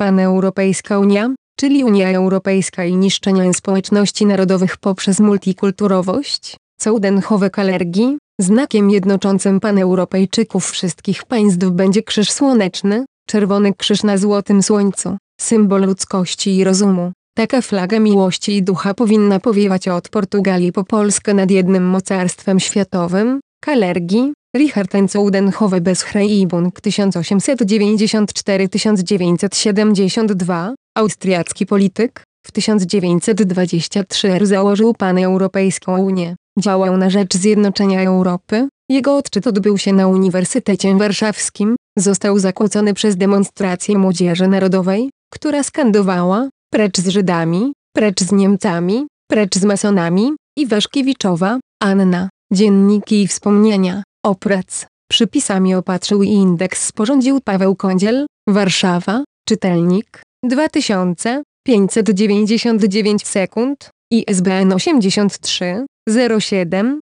Paneuropejska Unia, czyli Unia Europejska i niszczenie społeczności narodowych poprzez multikulturowość, Coudenhowe Kalergi, znakiem jednoczącym paneuropejczyków wszystkich państw będzie krzyż słoneczny, czerwony krzyż na złotym słońcu, symbol ludzkości i rozumu. Taka flaga miłości i ducha powinna powiewać od Portugalii po Polskę nad jednym mocarstwem światowym, Kalergi, Richard Encoudenhowe Beschreibung 1894-1972, austriacki polityk, w 1923 założył Paneuropejską Unię. Działał na rzecz zjednoczenia Europy. Jego odczyt odbył się na Uniwersytecie Warszawskim. Został zakłócony przez demonstrację młodzieży narodowej, która skandowała precz z Żydami, precz z Niemcami, precz z masonami, i Waszkiewiczowa, Anna, dzienniki i wspomnienia, oprac, przypisami opatrzył i indeks sporządził Paweł Kądziel, Warszawa, czytelnik, 2000, 599 sekund, ISBN 83, 07,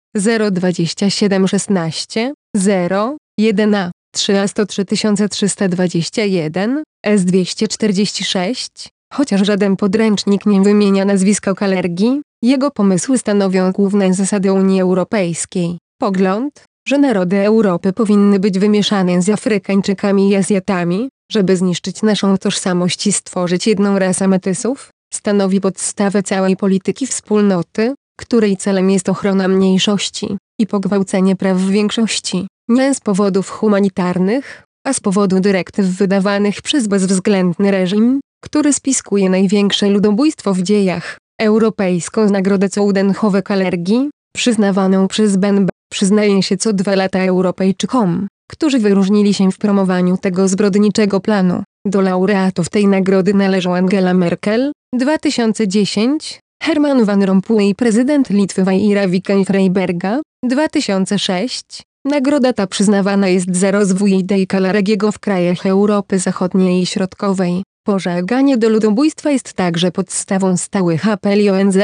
027 16, 0, 1 a 3 a 103321, S246, chociaż żaden podręcznik nie wymienia nazwiska kalergii, jego pomysły stanowią główne zasady Unii Europejskiej. Pogląd, że narody Europy powinny być wymieszane z Afrykańczykami i Azjatami, żeby zniszczyć naszą tożsamość i stworzyć jedną rasę metysów, stanowi podstawę całej polityki wspólnoty, której celem jest ochrona mniejszości i pogwałcenie praw większości, nie z powodów humanitarnych, a z powodu dyrektyw wydawanych przez bezwzględny reżim, który spiskuje największe ludobójstwo w dziejach. Europejską Nagrodę Coudenhowe Kalergi, przyznawaną przez BNB, przyznaje się co dwa lata Europejczykom, którzy wyróżnili się w promowaniu tego zbrodniczego planu. Do laureatów tej nagrody należą Angela Merkel, 2010, Herman Van Rompuy i prezydent Litwy Vajira Freiberga, 2006. Nagroda ta przyznawana jest za rozwój idei Kalaregiego w krajach Europy Zachodniej i Środkowej. Pożeganie do ludobójstwa jest także podstawą stałych apeli ONZ,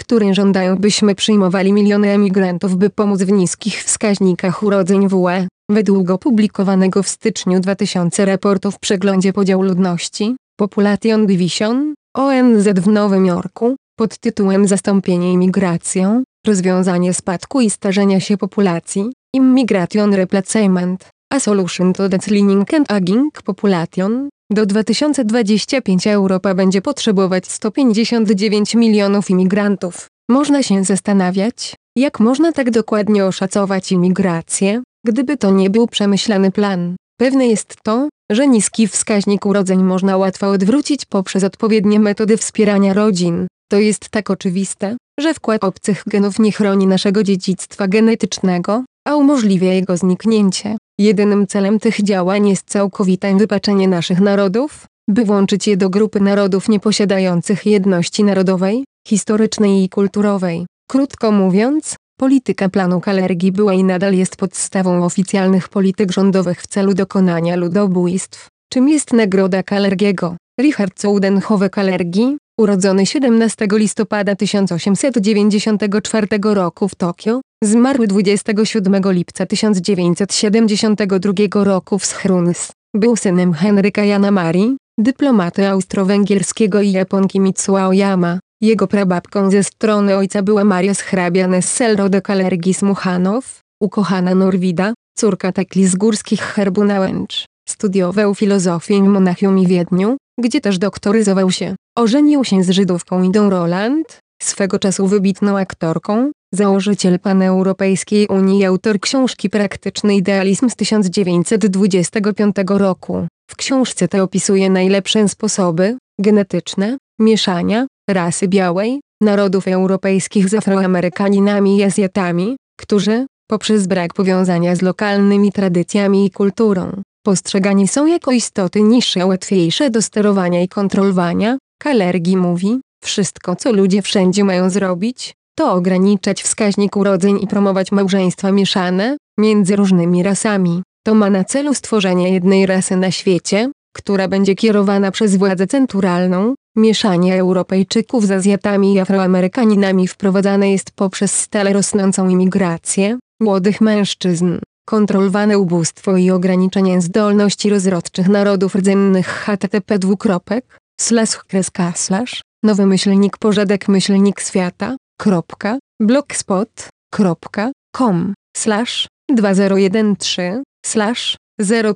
które żądają byśmy przyjmowali miliony emigrantów by pomóc w niskich wskaźnikach urodzeń w UE. Według opublikowanego w styczniu 2000 raportu w przeglądzie podziału ludności, Population Division, ONZ w Nowym Jorku, pod tytułem Zastąpienie imigracją, rozwiązanie spadku i starzenia się populacji, Immigration Replacement, a Solution to Declining and Aging Population, do 2025 Europa będzie potrzebować 159 milionów imigrantów. Można się zastanawiać, jak można tak dokładnie oszacować imigrację, gdyby to nie był przemyślany plan. Pewne jest to, że niski wskaźnik urodzeń można łatwo odwrócić poprzez odpowiednie metody wspierania rodzin. To jest tak oczywiste, że wkład obcych genów nie chroni naszego dziedzictwa genetycznego, a umożliwia jego zniknięcie. Jedynym celem tych działań jest całkowite wypaczenie naszych narodów, by włączyć je do grupy narodów nieposiadających jedności narodowej, historycznej i kulturowej. Krótko mówiąc, polityka planu Kalergi była i nadal jest podstawą oficjalnych polityk rządowych w celu dokonania ludobójstw. Czym jest nagroda Kalergiego? Richard Coudenhowe Kalergi, urodzony 17 listopada 1894 roku w Tokio, zmarły 27 lipca 1972 roku w Schruns. Był synem Henryka Jana Marii, dyplomaty austro-węgierskiego i Japonki Mitsuo Oyama. Jego prababką ze strony ojca była Maria z hrabia Nesselrode Kalergis Muchanow, ukochana Norwida, córka Tekli z górskich Herbunałęcz. Studiował filozofię w Monachium i Wiedniu, gdzie też doktoryzował się. Ożenił się z Żydówką Idą Roland, swego czasu wybitną aktorką, założyciel Paneuropejskiej Unii autor książki Praktyczny Idealizm z 1925 roku. W książce tej opisuje najlepsze sposoby, genetyczne, mieszania, rasy białej, narodów europejskich z Afroamerykaninami i Azjatami, którzy, poprzez brak powiązania z lokalnymi tradycjami i kulturą, postrzegani są jako istoty niższe łatwiejsze do sterowania i kontrolowania, Kalergi mówi, wszystko co ludzie wszędzie mają zrobić, to ograniczać wskaźnik urodzeń i promować małżeństwa mieszane, między różnymi rasami. To ma na celu stworzenie jednej rasy na świecie, która będzie kierowana przez władzę centralną. Mieszanie Europejczyków z Azjatami i Afroamerykaninami wprowadzane jest poprzez stale rosnącą imigrację młodych mężczyzn, kontrolowane ubóstwo i ograniczenie zdolności rozrodczych narodów rdzennych http dwukropek, slash kreska slash, nowy myślnik porządek myślnik świata, kropka, blogspot.com, slash, 2013, slash,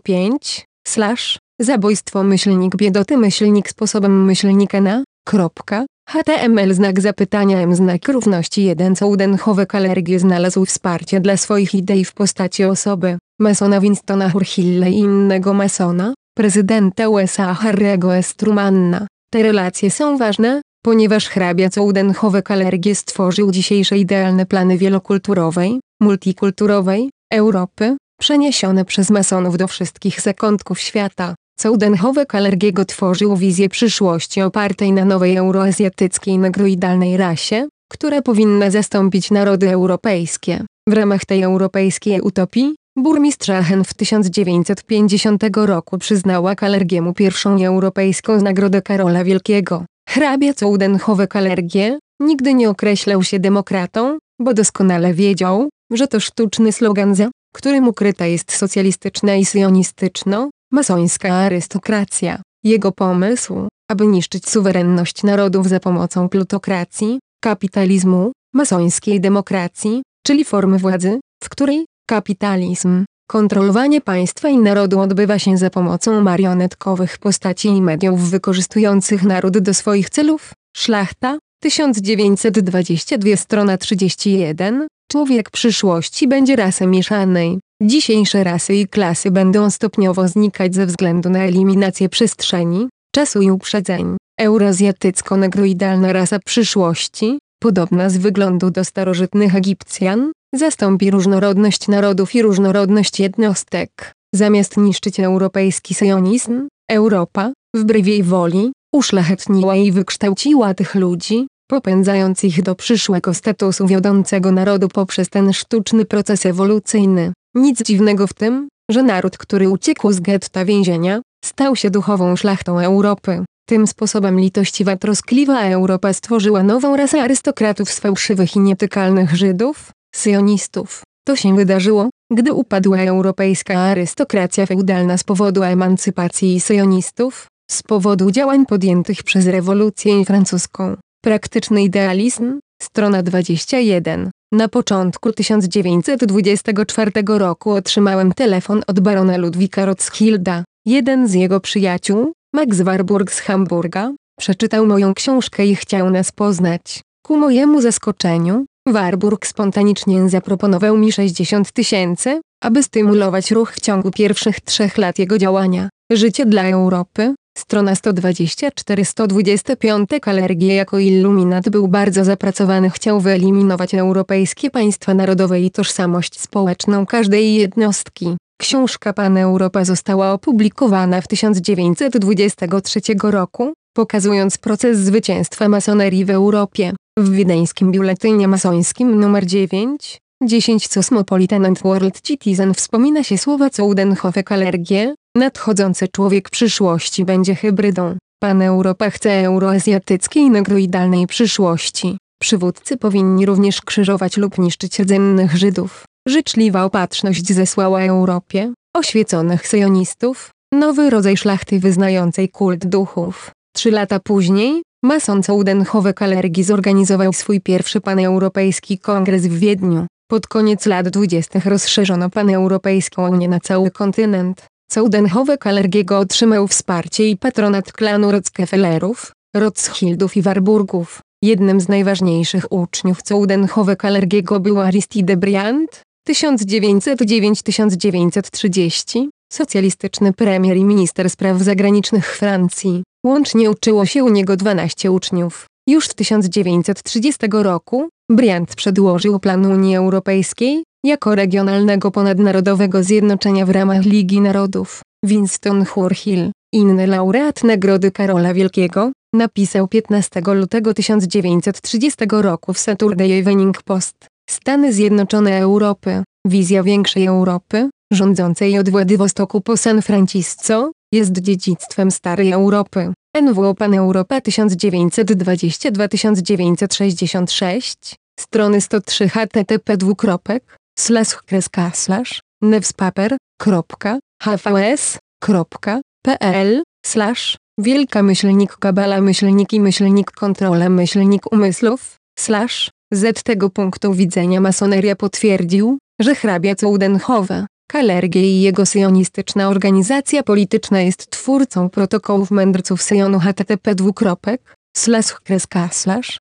05, slash, zabójstwo myślnik biedoty myślnik sposobem myślnika na, kropka, HTML znak zapytania M znak równości 1 Coudenhowek alergie znalazł wsparcie dla swoich idei w postaci osoby, masona Winstona Churchilla i innego masona, prezydenta USA Harry'ego S. Trumana. Te relacje są ważne, ponieważ hrabia Coudenhowek alergie stworzył dzisiejsze idealne plany wielokulturowej, multikulturowej, Europy, przeniesione przez masonów do wszystkich zakątków świata. Coudenhowek alergiego tworzył wizję przyszłości opartej na nowej euroazjatyckiej negroidalnej rasie, która powinna zastąpić narody europejskie. W ramach tej europejskiej utopii, burmistrz Aachen w 1950 roku przyznała Kalergiemu pierwszą europejską nagrodę Karola Wielkiego. Hrabia Coudenhowek alergie nigdy nie określał się demokratą, bo doskonale wiedział, że to sztuczny slogan za którym ukryta jest socjalistyczna i sionistyczno, masońska arystokracja. Jego pomysł, aby niszczyć suwerenność narodów za pomocą plutokracji, kapitalizmu, masońskiej demokracji, czyli formy władzy, w której kapitalizm, kontrolowanie państwa i narodu odbywa się za pomocą marionetkowych postaci i mediów wykorzystujących naród do swoich celów. Szlachta, 1922 strona 31, Człowiek przyszłości będzie rasy mieszanej. Dzisiejsze rasy i klasy będą stopniowo znikać ze względu na eliminację przestrzeni, czasu i uprzedzeń. Eurazjatycko-negroidalna rasa przyszłości, podobna z wyglądu do starożytnych Egipcjan, zastąpi różnorodność narodów i różnorodność jednostek. Zamiast niszczyć europejski sionizm, Europa, wbrew jej woli, uszlachetniła i wykształciła tych ludzi, popędzając ich do przyszłego statusu wiodącego narodu poprzez ten sztuczny proces ewolucyjny. Nic dziwnego w tym, że naród, który uciekł z getta więzienia, stał się duchową szlachtą Europy. Tym sposobem litościwa troskliwa Europa stworzyła nową rasę arystokratów z fałszywych i nietykalnych Żydów, syjonistów. To się wydarzyło, gdy upadła europejska arystokracja feudalna z powodu emancypacji syjonistów, z powodu działań podjętych przez rewolucję francuską. Praktyczny idealizm, strona 21. Na początku 1924 roku otrzymałem telefon od barona Ludwika Rothschilda. Jeden z jego przyjaciół, Max Warburg z Hamburga, przeczytał moją książkę i chciał nas poznać. Ku mojemu zaskoczeniu, Warburg spontanicznie zaproponował mi 60 tysięcy, aby stymulować ruch w ciągu pierwszych trzech lat jego działania. Życie dla Europy, Strona 124-125 Kalergie jako iluminat był bardzo zapracowany chciał wyeliminować europejskie państwa narodowe i tożsamość społeczną każdej jednostki. Książka Pan Europa została opublikowana w 1923 roku, pokazując proces zwycięstwa masonerii w Europie. W wiedeńskim biuletynie masońskim nr 9, 10 Cosmopolitan and World Citizen wspomina się słowa Coudenhofe Kalergie, Nadchodzący człowiek przyszłości będzie hybrydą. Pan Europa chce euroazjatyckiej negroidalnej przyszłości. Przywódcy powinni również krzyżować lub niszczyć rdzennych Żydów. Życzliwa opatrzność zesłała Europie, oświeconych syjonistów, nowy rodzaj szlachty wyznającej kult duchów. Trzy lata później, mason Coudenhowek Alergii zorganizował swój pierwszy paneuropejski kongres w Wiedniu. Pod koniec lat dwudziestych rozszerzono paneuropejską Unię na cały kontynent. Coudenhowek Alergiego otrzymał wsparcie i patronat klanu Rockefellerów, Rothschildów i Warburgów. Jednym z najważniejszych uczniów Coudenhowek Alergiego był Aristide Briand, 1909-1930, socjalistyczny premier i minister spraw zagranicznych Francji. Łącznie uczyło się u niego 12 uczniów. Już w 1930 roku, Briand przedłożył plan Unii Europejskiej, jako regionalnego ponadnarodowego zjednoczenia w ramach Ligi Narodów. Winston Churchill, inny laureat Nagrody Karola Wielkiego, napisał 15 lutego 1930 roku w Saturday Evening Post. Stany Zjednoczone Europy, wizja większej Europy, rządzącej od Władywostoku po San Francisco, jest dziedzictwem starej Europy. NWO Pan Europa 1922-1966, strony 103 http dwukropek, slash kreska slash nevspaper.hvs.pl slash wielka myślnik kabala myślnik i myślnik kontrola myślnik umysłów slash z tego punktu widzenia masoneria potwierdził, że hrabia Coudenhowe, Kalergie i jego syjonistyczna organizacja polityczna jest twórcą protokołów mędrców Syjonu http dwukropek, slash kreska slash,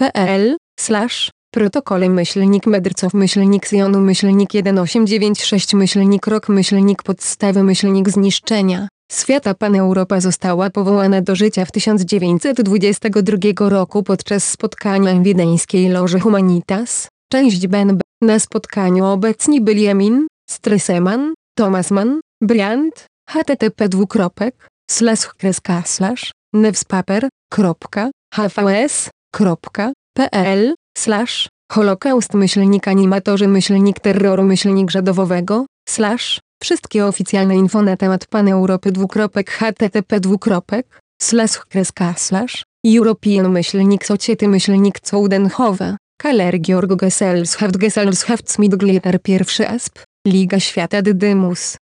nevspaper.hvs.pl, slash, protokole myślnik mędrców myślnik Syjonu myślnik 1896 myślnik rok myślnik podstawy myślnik zniszczenia. Świata Pan Europa została powołana do życia w 1922 roku podczas spotkania wiedeńskiej Loży Humanitas, część BNB. Na spotkaniu obecni byli Emin, Stresemann, Thomas Mann, Briand, http dwukropek, slash kreska slash, nevspaper.hvs.pl, slash, holokaust myślnik animatorzy myślnik terroru myślnik żadowowego, slash, wszystkie oficjalne info na temat Pan Europy dwukropek http dwukropek, slash kreska slash, European myślnik society myślnik Coudenhowe. Kaler Georg Gesellschaft Gesellschaft Smidglieter pierwszy asp, Liga Świata Dydymus.